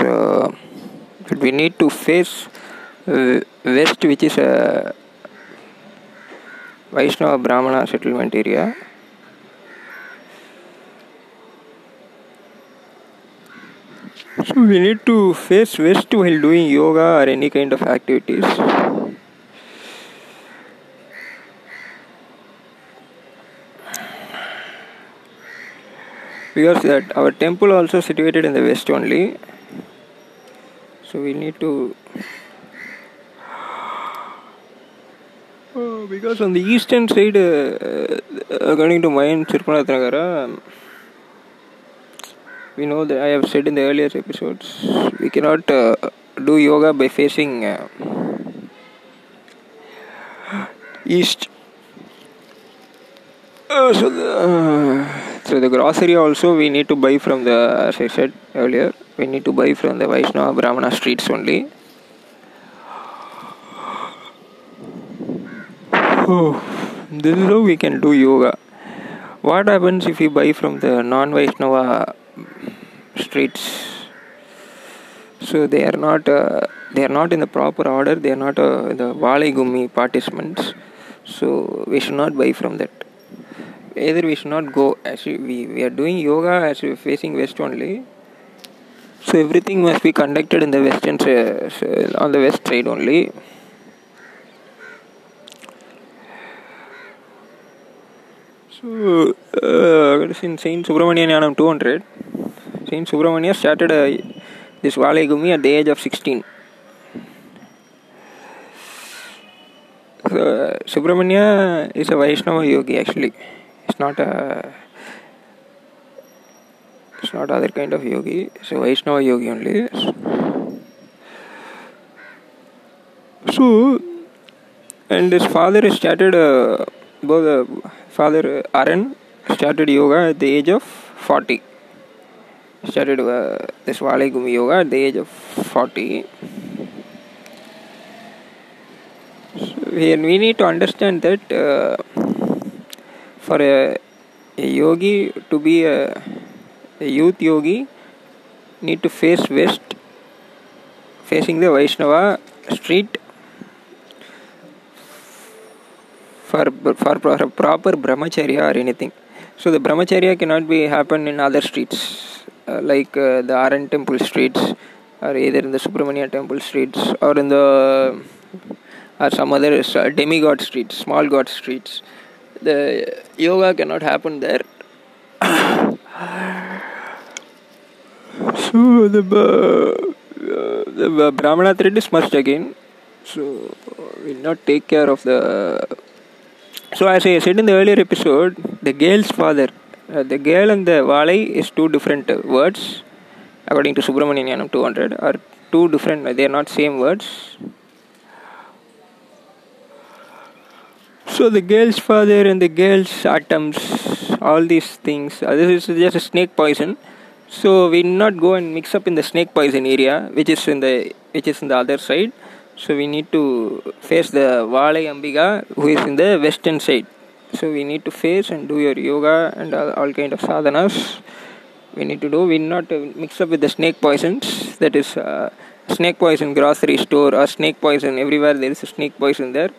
Uh, that we need to face uh, west, which is a Vaishnava Brahmana settlement area. So we need to face west while doing yoga or any kind of activities. Because that our temple also situated in the west only. So we need to Oh, because on the eastern side, uh, according to Mayan Chirkunath we know that I have said in the earlier episodes, we cannot uh, do yoga by facing uh, east. Uh, so, the, so the grocery also we need to buy from the, as I said earlier, we need to buy from the Vaishnava Brahmana streets only. This is how we can do yoga. What happens if we buy from the non Vaishnava streets? So they are not uh, they are not in the proper order. They are not uh, the Valai Gumi participants. So we should not buy from that. Either we should not go as we, we, are doing yoga as we are facing west only. So everything must be conducted in the western uh, on the west side only. So, uh, in Saint Subramanian Yanam 200, Saint Subramania started uh, this Valai Gumi at the age of 16. So, uh, Subramania is a Vaishnava yogi actually. It's not a. It's not other kind of yogi. It's a Vaishnava yogi only. So, and his father started uh, both. Uh, Father Aran started yoga at the age of 40. Started uh, this Valai Gumi yoga at the age of 40. So we, need to understand that uh, for a, a, yogi to be a, a youth yogi, need to face west, facing the Vaishnava street for for proper brahmacharya or anything. So the brahmacharya cannot be happen in other streets like uh, the Aran temple streets or either in the Subramania temple streets or in the or some other uh, demigod streets, small god streets. The yoga cannot happen there. so the uh, the Brahmana is must again. So we will not take care of the so as I said in the earlier episode, the girl's father, uh, the girl and the Valai is two different uh, words, according to Subramanian 200, are two different. They are not same words. So the girl's father and the girl's atoms, all these things. Uh, this is just a snake poison. So we not go and mix up in the snake poison area, which is in the which is in the other side. So we need to face the Valai Ambika who is in the western side. So we need to face and do your yoga and all, all kind of sadhanas. We need to do. We not mix up with the snake poisons. That is uh, snake poison grocery store or snake poison everywhere. There is a snake poison there.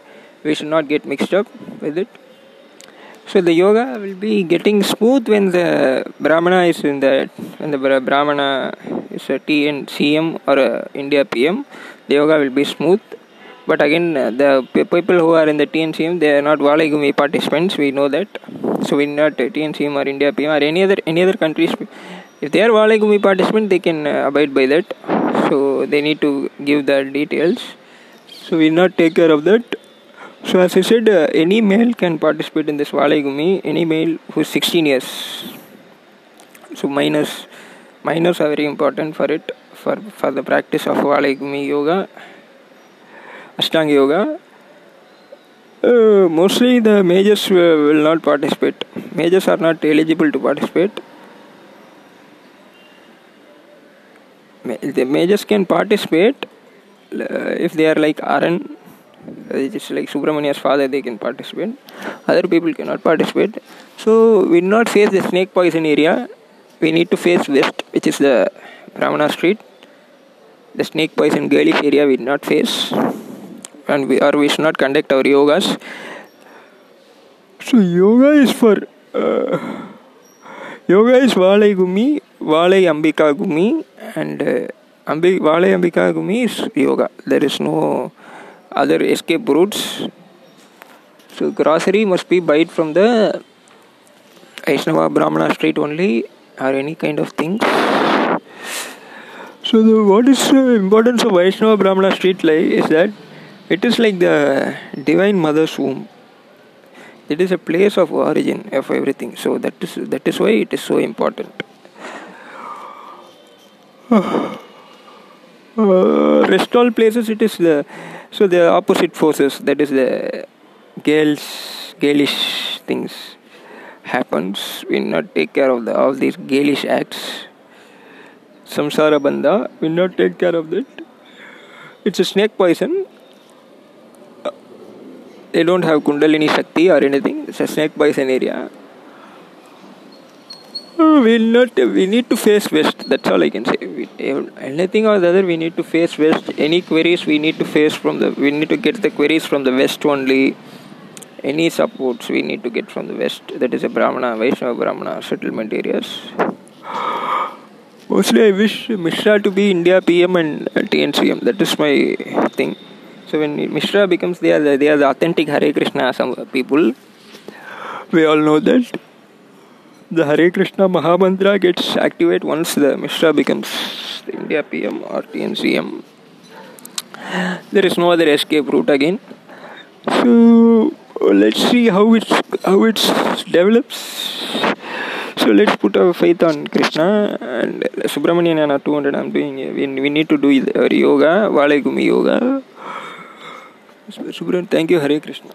We should not get mixed up with it. So the yoga will be getting smooth when the Brahmana is in the when the Brahmana is a TN CM or a India PM the yoga will be smooth but again the people who are in the TNCM they are not Valaigumi participants. We know that. So we not TNCM or India PM or any other any other countries. If they are Valai Gumi participant they can uh, abide by that. So they need to give the details. So we not take care of that. So as I said uh, any male can participate in this Valaigumi any male who is 16 years. So minors minors are very important for it for, for the practice of Valai yoga, Ashtanga yoga. Uh, mostly the majors will not participate. Majors are not eligible to participate. The majors can participate uh, if they are like Aran, uh, just like Subramania's father, they can participate. Other people cannot participate. So we not face the snake poison area. We need to face west, which is the Brahmana street. The snake poison girlish area we not face, and we or we should not conduct our yogas. So yoga is for uh, yoga is Valai Gumi, Valai Ambika Gumi, and uh, Ambi, Valai Ambika Gumi is yoga. There is no other escape routes. So grocery must be bought from the Vaishnava Brahmana street only, or any kind of things. So the, what is the importance of Vaishnava Brahmana street like is that it is like the divine mother's womb. It is a place of origin of everything. So that is that is why it is so important. Uh, rest all places it is the so the opposite forces that is the gales galish things happens we not take care of the all these galish acts samsara bandha we not take care of that it's a snake poison they don't have kundalini shakti or anything. It's a snake poison area. Uh, we'll not we need to face west. That's all i can say. We, anything or the other we need to face west. Any queries we need to face from the we need to get the queries from the west only. Any supports we need to get from the west. That is a brahmana vaishnava brahmana settlement areas. Mostly i wish mishra to be india pm and tncm that is my thing so when mishra becomes they are they are the authentic hare krishna some people we all know that the Hare Krishna Mahamantra gets activated once the Mishra becomes the India PM or TNCM. There is no other escape route again. So let's see how it how it develops. So let's put our faith on Krishna and Subramanian and 200. I'm doing. We, we need to do our yoga, Valai yoga. Thank you Hare Krishna